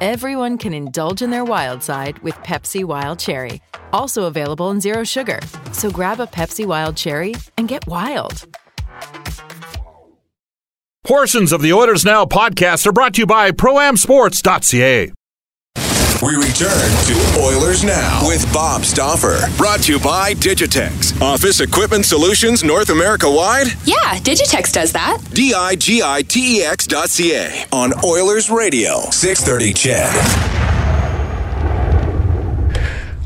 everyone can indulge in their wild side with Pepsi Wild Cherry. Also available in Zero Sugar. So grab a Pepsi Wild Cherry and get wild. Portions of the Oilers Now podcast are brought to you by ProAmSports.ca. We return to Oilers Now with Bob Stauffer. Brought to you by Digitex. Office Equipment Solutions North America wide? Yeah, Digitex does that. D I G I T E X dot C A on Oilers Radio. 630 CHED.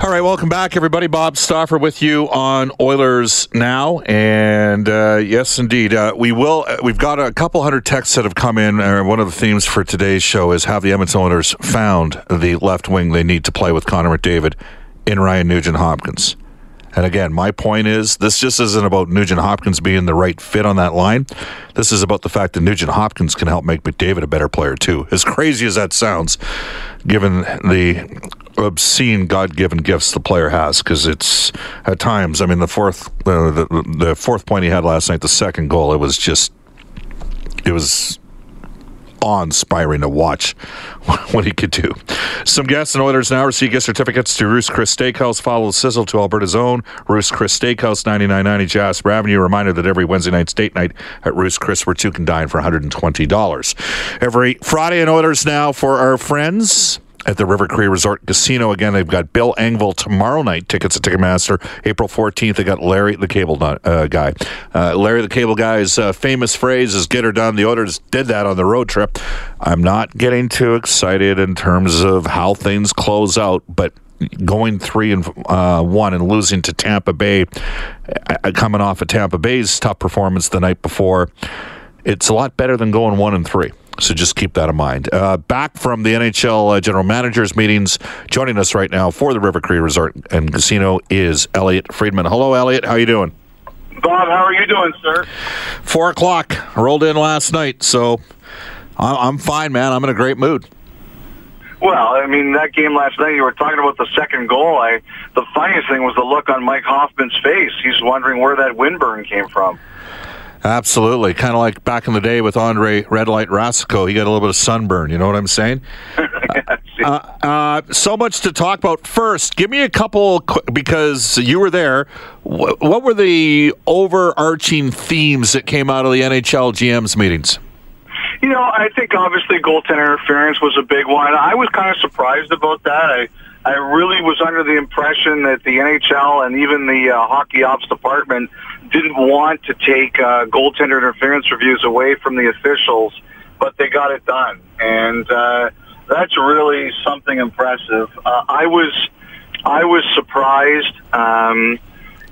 All right, welcome back, everybody. Bob Stauffer with you on Oilers now, and uh, yes, indeed, uh, we will. Uh, we've got a couple hundred texts that have come in. Uh, one of the themes for today's show is have the Edmonton Oilers found the left wing they need to play with Connor McDavid in Ryan Nugent Hopkins. And again, my point is this just isn't about Nugent Hopkins being the right fit on that line. This is about the fact that Nugent Hopkins can help make McDavid a better player too. As crazy as that sounds, given the obscene God-given gifts the player has, because it's at times. I mean, the fourth, uh, the, the fourth point he had last night, the second goal, it was just, it was awe-inspiring to watch what he could do. Some guests and Oilers now receive gift certificates to Ruth's Chris Steakhouse. Follow the sizzle to Alberta's own Ruth's Chris Steakhouse, 9990 Jasper Avenue. Reminder that every Wednesday night's date night at Ruth's Chris, where two can dine for $120. Every Friday in Oilers now for our friends at the River Cree Resort Casino. Again, they've got Bill Engvall tomorrow night. Tickets at Ticketmaster. April 14th, they got Larry the Cable uh, Guy. Uh, Larry the Cable Guy's uh, famous phrase is get her done. The Oilers did that on the road trip. I'm not getting too excited in terms of how things close out, but going three and uh, one and losing to Tampa Bay, uh, coming off of Tampa Bay's tough performance the night before, it's a lot better than going one and three. So just keep that in mind. Uh, back from the NHL uh, general managers meetings, joining us right now for the River Cree Resort and Casino is Elliotte Friedman. Hello, Elliotte. How are you doing? Bob, how are you doing, sir? Four o'clock. Rolled in last night, so I'm fine, man. I'm in a great mood. Well, I mean, that game last night, you were talking about the second goal. I The funniest thing was the look on Mike Hoffman's face. He's wondering where that windburn came from. Absolutely. Kind of like back in the day with Andre Red Light Racicot. He got a little bit of sunburn. You know what I'm saying? uh, uh, so much to talk about. First, give me a couple, because you were there. What were the overarching themes that came out of the NHL GM's meetings? You know, I think obviously goaltender interference was a big one. I was kind of surprised about that. I I really was under the impression that the NHL and even the uh, hockey ops department didn't want to take uh, goaltender interference reviews away from the officials, but they got it done, and uh, that's really something impressive. Uh, I was I was surprised. Um,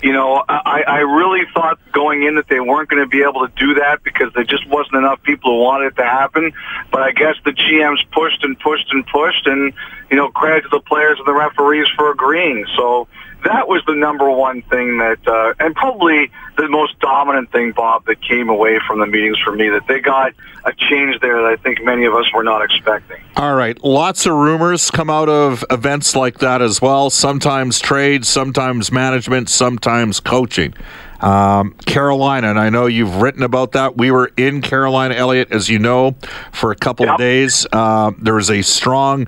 you know, I, I really thought going in that they weren't going to be able to do that because there just wasn't enough people who wanted it to happen. But I guess the GMs pushed and pushed and pushed, and you know, credit to the players and the referees for agreeing. So that was the number one thing that, uh, and probably the most dominant thing, Bob, that came away from the meetings for me, that they got a change there that I think many of us were not expecting. All right. Lots of rumors come out of events like that as well. Sometimes trade, sometimes management, sometimes coaching. Um, Carolina, and I know you've written about that. We were in Carolina, Elliotte, as you know, for a couple yep. of days. Uh, there was a strong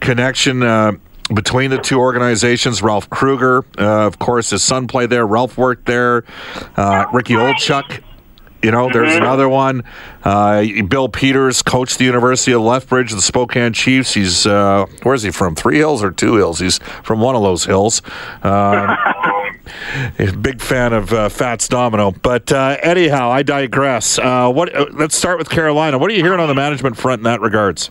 connection. Uh, between the two organizations. Ralph Krueger, uh, of course, his son played there. Ralph worked there. Uh, Ricky Olczyk. You know, there's mm-hmm. another one. Uh, Bill Peters coached the University of Lethbridge, the Spokane Chiefs. He's uh, where's he from? Three Hills or Two Hills? He's from one of those hills. Um, big fan of uh, Fats Domino. But uh, anyhow, I digress. Uh, what? Uh, let's start with Carolina. What are you hearing on the management front in that regards?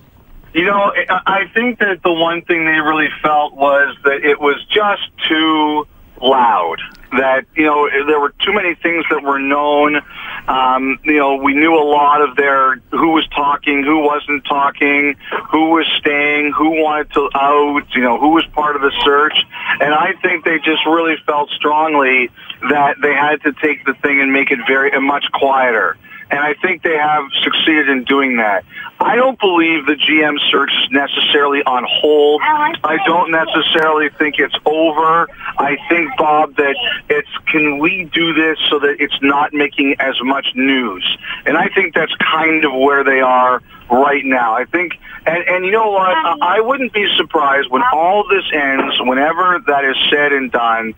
You know, I think that the one thing they really felt was that it was just too loud. That you know there were too many things that were known. Um, you know, we knew a lot of their who was talking, who wasn't talking, who was staying, who wanted to out. You know, who was part of the search, and I think they just really felt strongly that they had to take the thing and make it very much quieter and I think they have succeeded in doing that. I don't believe the GM search is necessarily on hold. Oh, I don't necessarily think it's over. I think, Bob, that it's can we do this so that it's not making as much news? And I think that's kind of where they are right now. I think, and, and you know what? Um, I wouldn't be surprised when um, all this ends, whenever that is said and done,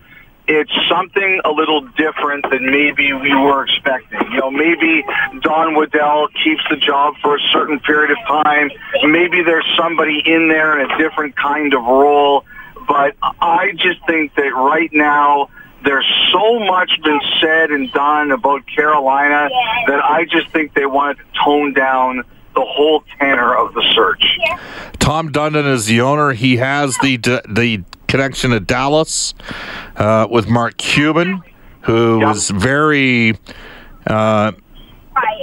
it's something a little different than maybe we were expecting. You know, maybe Don Waddell keeps the job for a certain period of time. Maybe there's somebody in there in a different kind of role. But I just think that right now, there's so much been said and done about Carolina that I just think they wanted to tone down the whole tenor of the search. Tom Dundon is the owner. He has the the connection to Dallas uh, with Mark Cuban, who yep. was very. Uh,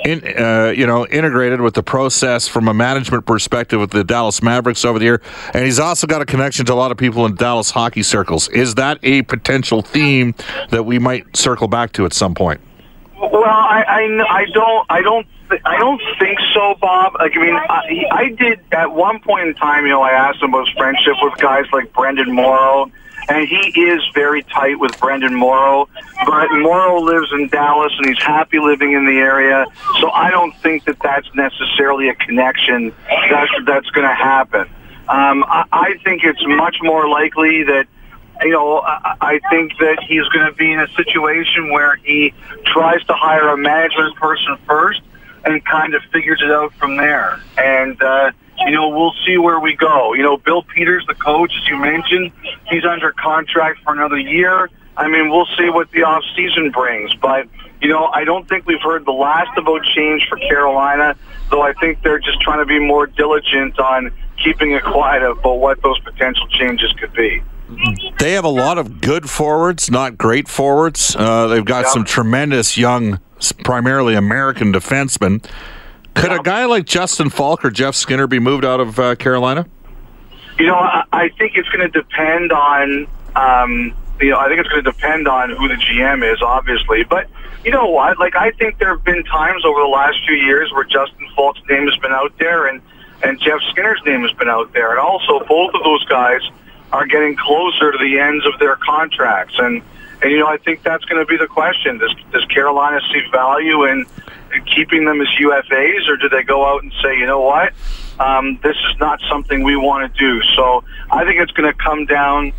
in, uh, you know, integrated with the process from a management perspective with the Dallas Mavericks over the year, and he's also got a connection to a lot of people in Dallas hockey circles. Is that a potential theme that we might circle back to at some point? Well, I, I, I don't, I don't I don't think so, Bob. Like, I mean, I, I did at one point in time. You know, I asked him about his friendship with guys like Brendan Morrow, and he is very tight with Brendan Morrow. But Morrow lives in Dallas, and he's happy living in the area. So I don't think that that's necessarily a connection that's that's going to happen. Um, I, I think it's much more likely that you know, I, I think that he's going to be in a situation where he tries to hire a management person first and kind of figures it out from there. And, uh, you know, we'll see where we go. You know, Bill Peters, the coach, as you mentioned, he's under contract for another year. I mean, we'll see what the off season brings. But, you know, I don't think we've heard the last about change for Carolina, though I think they're just trying to be more diligent on keeping it quiet about what those potential changes could be. They have a lot of good forwards, not great forwards. Uh, they've got some tremendous young primarily American defenseman. Could yeah. a guy like Justin Faulk or Jeff Skinner be moved out of uh, Carolina? You know, I, I think it's going to depend on. Um, you know, I think it's going to depend on who the GM is, obviously. But you know what? Like, I think there have been times over the last few years where Justin Faulk's name has been out there, and and Jeff Skinner's name has been out there, and also both of those guys are getting closer to the ends of their contracts, and and you know, I think that's going to be the question: Does does Carolina see value in, in keeping them as UFAs, or do they go out and say, you know what, um, this is not something we want to do? So I think it's going to come down.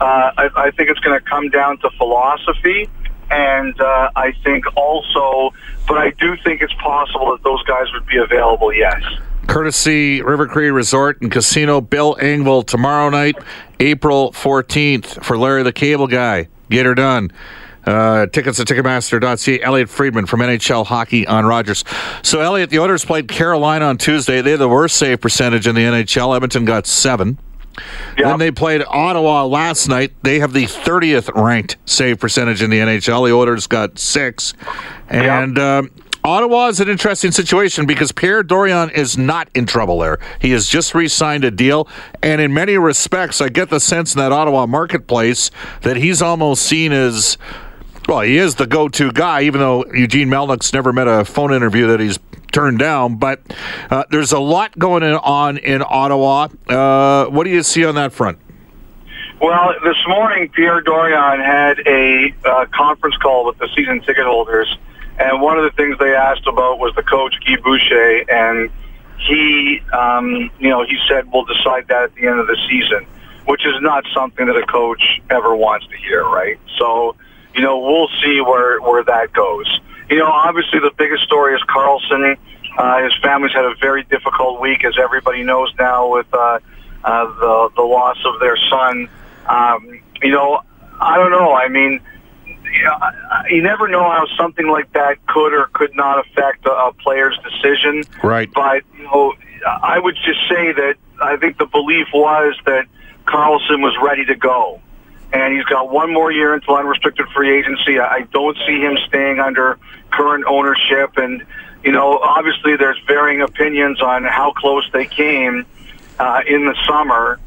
Uh, I, I think it's going to come down to philosophy, and uh, I think also, but I do think it's possible that those guys would be available. Yes courtesy River Cree Resort and Casino, Bill Engvall, tomorrow night, April 14th, for Larry the Cable Guy. Get her done. Uh, tickets at Ticketmaster.ca. Elliotte Friedman from NHL Hockey on Rogers. So, Elliotte, the Oilers played Carolina on Tuesday. They had the worst save percentage in the NHL. Edmonton got seven. Yep. Then they played Ottawa last night. They have the 30th ranked save percentage in the NHL. The Oilers got six. And yep. um, Ottawa is an interesting situation because Pierre Dorion is not in trouble there. He has just re signed a deal. And in many respects, I get the sense in that Ottawa marketplace that he's almost seen as. Well, he is the go-to guy, even though Eugene Melnyk's never met a phone interview that he's turned down. But uh, there's a lot going on in Ottawa. Uh, what do you see on that front? Well, this morning, Pierre Dorion had a uh, conference call with the season ticket holders and one of the things they asked about was the coach Guy Boucher, and he, um, you know, he said we'll decide that at the end of the season, which is not something that a coach ever wants to hear, right? So, you know, we'll see where where that goes. You know, obviously the biggest story is Karlsson. Uh, his family's had a very difficult week, as everybody knows now, with uh, uh, the the loss of their son. Um, you know, I don't know. I mean you, know, you never know how something like that could or could not affect a, a player's decision. Right. But you know, I would just say that I think the belief was that Karlsson was ready to go, and he's got one more year until unrestricted free agency. I don't see him staying under current ownership, and you know, obviously, there's varying opinions on how close they came uh, in the summer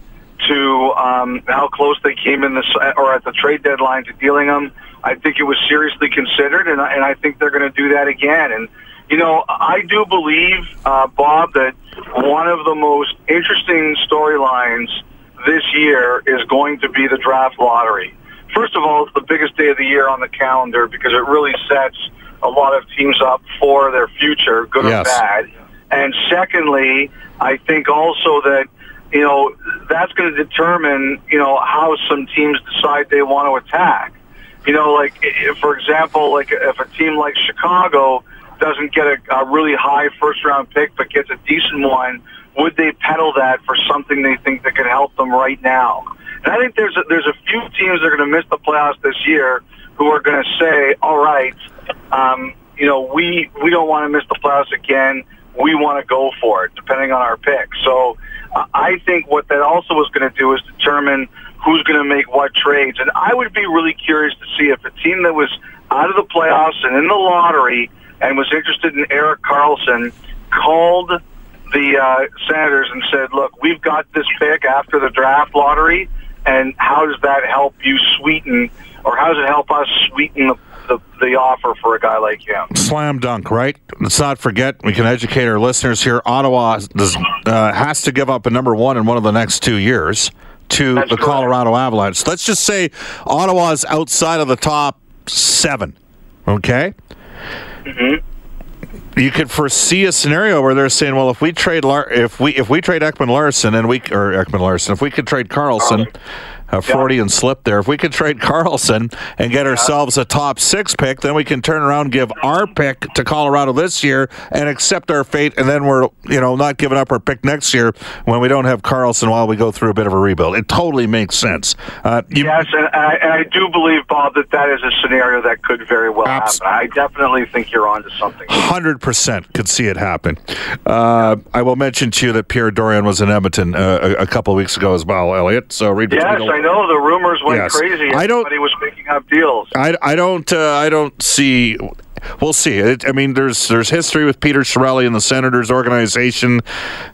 to um, how close they came in the or at the trade deadline to dealing them. I think it was seriously considered, and I, and I think they're going to do that again. And you know, I do believe, uh, Bob, that one of the most interesting storylines this year is going to be the draft lottery. First of all, it's the biggest day of the year on the calendar because it really sets a lot of teams up for their future, good yes. or bad. And secondly, I think also that you know that's going to determine you know how some teams decide they want to attack. You know, like if, for example, like if a team like Chicago doesn't get a, a really high first round pick but gets a decent one, would they peddle that for something they think that could help them right now? And I think there's a, there's a few teams that are going to miss the playoffs this year who are going to say, all right, um, you know, we we don't want to miss the playoffs again. We want to go for it, depending on our pick. So uh, I think what that also was going to do is determine who's going to make what trades. And I would be really curious to see if a team that was out of the playoffs and in the lottery and was interested in Erik Karlsson called the uh, Senators and said, "Look, we've got this pick after the draft lottery, and how does that help you sweeten, or how does it help us sweeten the the, the offer for a guy like him. Slam dunk, right? Let's not forget, we can educate our listeners here. Ottawa does, uh, has to give up a number one in one of the next two years to That's the correct. Colorado Avalanche. Let's just say Ottawa's outside of the top seven, okay? Mm-hmm you could foresee a scenario where they're saying, "Well, if we trade Lar- if we if we trade Ekman Larsson and we or Ekman Larsson, if we could trade Karlsson, a Freudian yeah. slip there. If we could trade Karlsson and get yeah. ourselves a top six pick, then we can turn around and give our pick to Colorado this year and accept our fate, and then we're you know not giving up our pick next year when we don't have Karlsson while we go through a bit of a rebuild. It totally makes sense. Uh, you, yes, and I, and I, do believe Bob that that is a scenario that could very well abs- happen. I definitely think you're onto something. Hundred percent could see it happen. Uh, I will mention to you that Pierre Dorion was in Edmonton uh, a, a, couple of weeks ago as well, Elliotte. So read between yes, I know the rumors went yes. crazy. I don't. Everybody was making up deals. I, I don't. Uh, I don't see. We'll see. It, I mean, there's there's history with Peter Chiarelli and the Senators organization.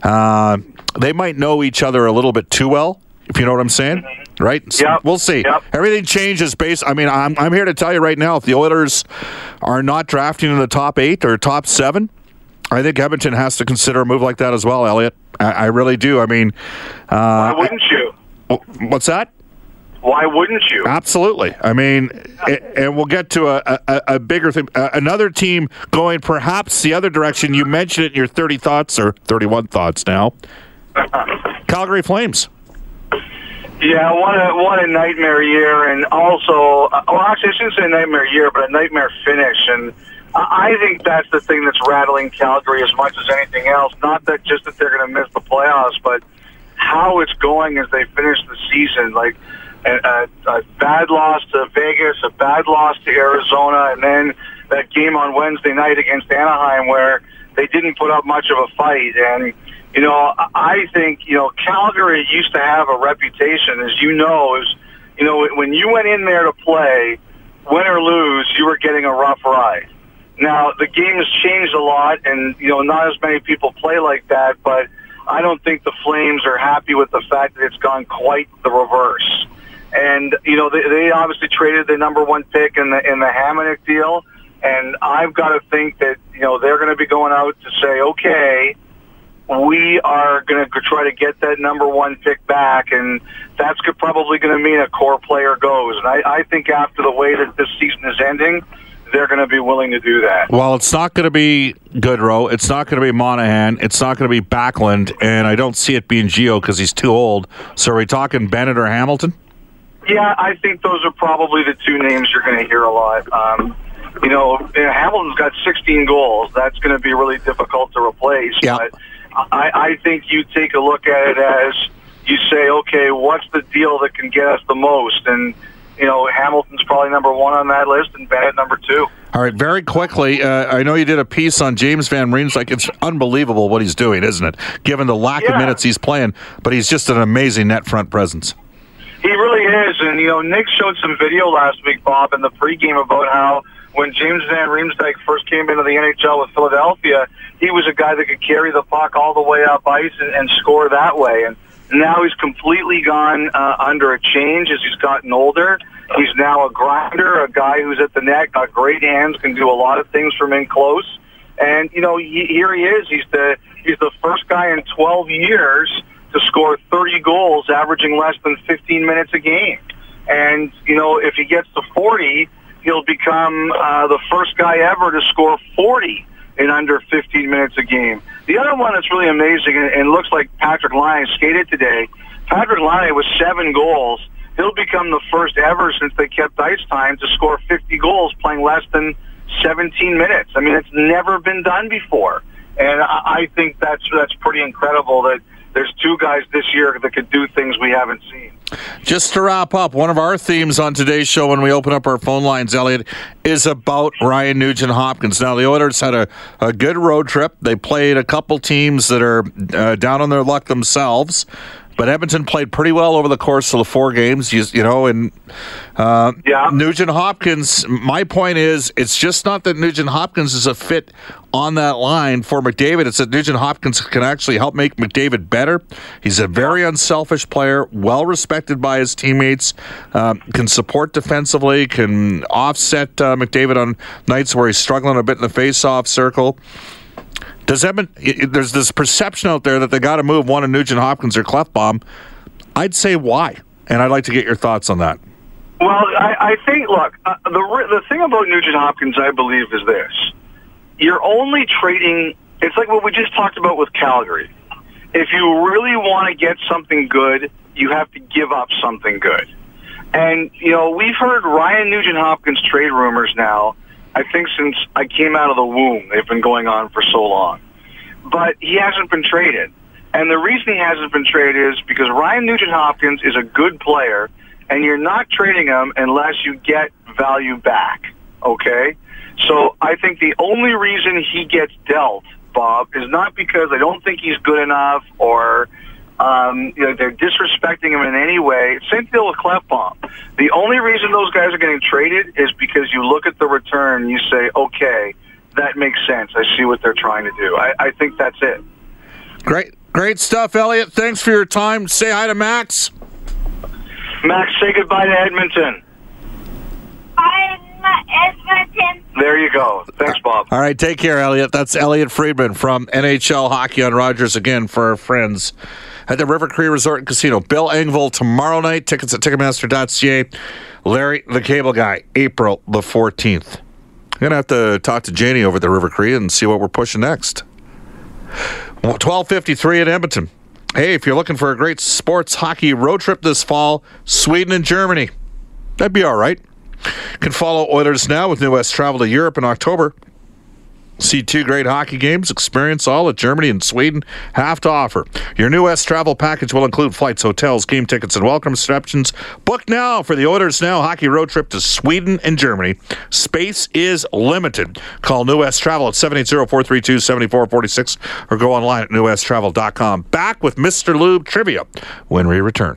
Uh, they might know each other a little bit too well, if you know what I'm saying. Right? So yep. We'll see. Yep. Everything changes based. I mean, I'm I'm here to tell you right now, if the Oilers are not drafting in the top eight or top seven, I think Edmonton has to consider a move like that as well, Elliotte. I, I really do. I mean, uh, why wouldn't you? What's that? Why wouldn't you? Absolutely. I mean, and we'll get to a, a, a bigger thing. another team going perhaps the other direction. You mentioned it in your 30 thoughts or 31 thoughts now. Calgary Flames. Yeah, what a what a nightmare year, and also, uh, well, actually, I shouldn't say nightmare year, but a nightmare finish. And I think that's the thing that's rattling Calgary as much as anything else. Not that just that they're going to miss the playoffs, but how it's going as they finish the season. Like a, a bad loss to Vegas, a bad loss to Arizona, and then that game on Wednesday night against Anaheim where they didn't put up much of a fight. And, you know, I think, you know, Calgary used to have a reputation, as you know, is, you know, when you went in there to play, win or lose, you were getting a rough ride. Now, the game has changed a lot, and, you know, not as many people play like that, but I don't think the Flames are happy with the fact that it's gone quite the reverse. And you know they, they obviously traded the number one pick in the in the Hamonic deal, and I've got to think that you know they're going to be going out to say, okay, we are going to try to get that number one pick back, and that's probably going to mean a core player goes. And I, I think after the way that this season is ending, they're going to be willing to do that. Well, it's not going to be Gaudreau. It's not going to be Monahan. It's not going to be Backlund, and I don't see it being Gio because he's too old. So are we talking Bennett or Hamilton? Yeah, I think those are probably the two names you're going to hear a lot. Um, you know, Hamilton's got 16 goals. That's going to be really difficult to replace. Yeah. But I, I think you take a look at it as you say, okay, what's the deal that can get us the most? And you know, Hamilton's probably number one on that list, and Bennett number two. All right, very quickly, uh, I know you did a piece on James Van Riemsdyk. It's unbelievable what he's doing, isn't it? Given the lack yeah. of minutes he's playing, but he's just an amazing net front presence. He really is, and you know, Nick showed some video last week, Bob, in the pregame about how when James Van Riemsdyk first came into the NHL with Philadelphia, he was a guy that could carry the puck all the way up ice and, and score that way. And now he's completely gone uh, under a change as he's gotten older. He's now a grinder, a guy who's at the net, got great hands, can do a lot of things from in close. And you know, he, here he is. He's the he's the first guy in 12 years to score 30 goals, averaging less than 15 minutes a game. And you know, if he gets to 40, he'll become uh, the first guy ever to score 40 in under 15 minutes a game. The other one that's really amazing and, and looks like Patrik Laine skated today. Patrik Laine with seven goals. He'll become the first ever since they kept ice time to score 50 goals playing less than 17 minutes. I mean, it's never been done before, and I, I think that's that's pretty incredible that there's two guys this year that could do things we haven't seen. Just to wrap up, one of our themes on today's show when we open up our phone lines, Elliotte, is about Ryan Nugent Hopkins. Now, the Oilers had a, a good road trip. They played a couple teams that are uh, down on their luck themselves. But Edmonton played pretty well over the course of the four games, you, you know, and uh, yeah. Nugent Hopkins, my point is, it's just not that Nugent Hopkins is a fit on that line for McDavid. It's that Nugent Hopkins can actually help make McDavid better. He's a very unselfish player, well respected by his teammates, uh, can support defensively, can offset uh, McDavid on nights where he's struggling a bit in the face-off circle. Does Edmonton, there's this perception out there that they got to move one of Nugent Hopkins or Klefbom. I'd say why, and I'd like to get your thoughts on that. Well, I, I think, look, uh, the the thing about Nugent Hopkins, I believe, is this: you're only trading. It's like what we just talked about with Calgary. If you really want to get something good, you have to give up something good. And you know, we've heard Ryan Nugent Hopkins trade rumors now I think since I came out of the womb, they've been going on for so long. But he hasn't been traded. And the reason he hasn't been traded is because Ryan Nugent Hopkins is a good player, and you're not trading him unless you get value back. Okay? So I think the only reason he gets dealt, Bob, is not because I don't think he's good enough or um, you know, they're disrespecting him in any way. Same deal with Klefbom. The only reason those guys are getting traded is because you look at the return and you say, okay, that makes sense. I see what they're trying to do. I, I think that's it. Great, great stuff, Elliotte. Thanks for your time. Say hi to Max. Max, say goodbye to Edmonton. Edmonton. There you go. Thanks, Bob. All right, take care, Elliotte. That's Elliotte Friedman from NHL Hockey on Rogers again for our friends at the River Cree Resort and Casino. Bill Engvall tomorrow night. Tickets at Ticketmaster.ca. Larry, the cable guy, April the 14th. I'm going to have to talk to Janie over at the River Cree and see what we're pushing next. 1253 in Edmonton. Hey, if you're looking for a great sports hockey road trip this fall, Sweden and Germany, that'd be all right. Can follow Oilers now with New West travel to Europe in October. See two great hockey games, experience all that Germany and Sweden have to offer. Your New West travel package will include flights, hotels, game tickets, and welcome receptions. Book now for the Oilers Now hockey road trip to Sweden and Germany. Space is limited. Call New West Travel at 780-432-7446 or go online at newwesttravel.com. Back with Mr. Lube Trivia when we return.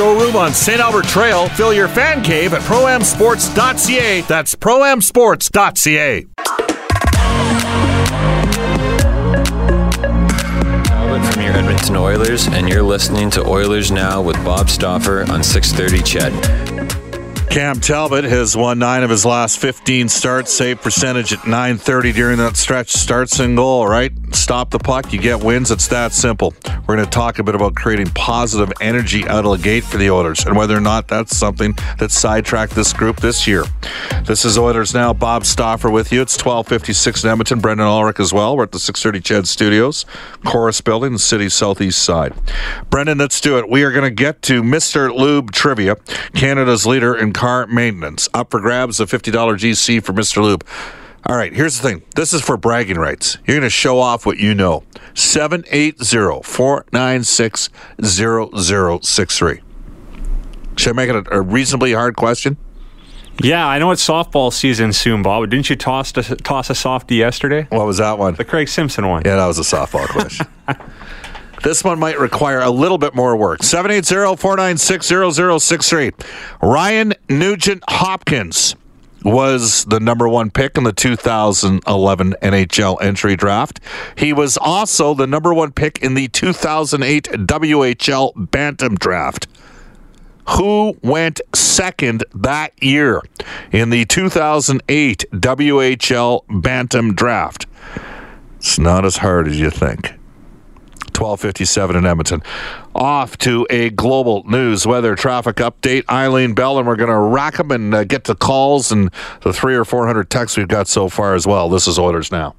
showroom on St. Albert Trail. Fill your fan cave at proamsports.ca. That's proamsports.ca. From your Edmonton Oilers, and you're listening to Oilers Now with Bob Stauffer on 630 CHED. Cam Talbot has won nine of his last 15 starts, save percentage at 930 during that stretch. Starts and goal, right? stop the puck, you get wins. It's that simple. We're going to talk a bit about creating positive energy out of the gate for the Oilers and whether or not that's something that sidetracked this group this year. This is Oilers Now. Bob Stauffer with you. It's 1256 in Edmonton. Brendan Ulrich as well. We're at the 630 CHED Studios, Corus Building, the city's southeast side. Brendan, let's do it. We are going to get to Mr. Lube Trivia, Canada's leader in car maintenance. Up for grabs, a $50 GC for Mr. Lube. All right, here's the thing. This is for bragging rights. You're going to show off what you know. 780 496 0063. Should I make it a, a reasonably hard question? Yeah, I know it's softball season soon, Bob. Didn't you toss a, toss a softie yesterday? What was that one? The Craig Simpson one. Yeah, that was a softball question. this one might require a little bit more work. 780 496 0063. Ryan Nugent Hopkins was the number one pick in the 2011 NHL entry draft. He was also the number one pick in the 2008 WHL Bantam draft. Who went second that year in the 2008 WHL Bantam draft? It's not as hard as you think. 1257 in Edmonton. Off to a global news weather traffic update. Eileen Bell, and we're going to rack them and uh, get to calls and the three or 400 texts we've got so far as well. This is Oilers Now.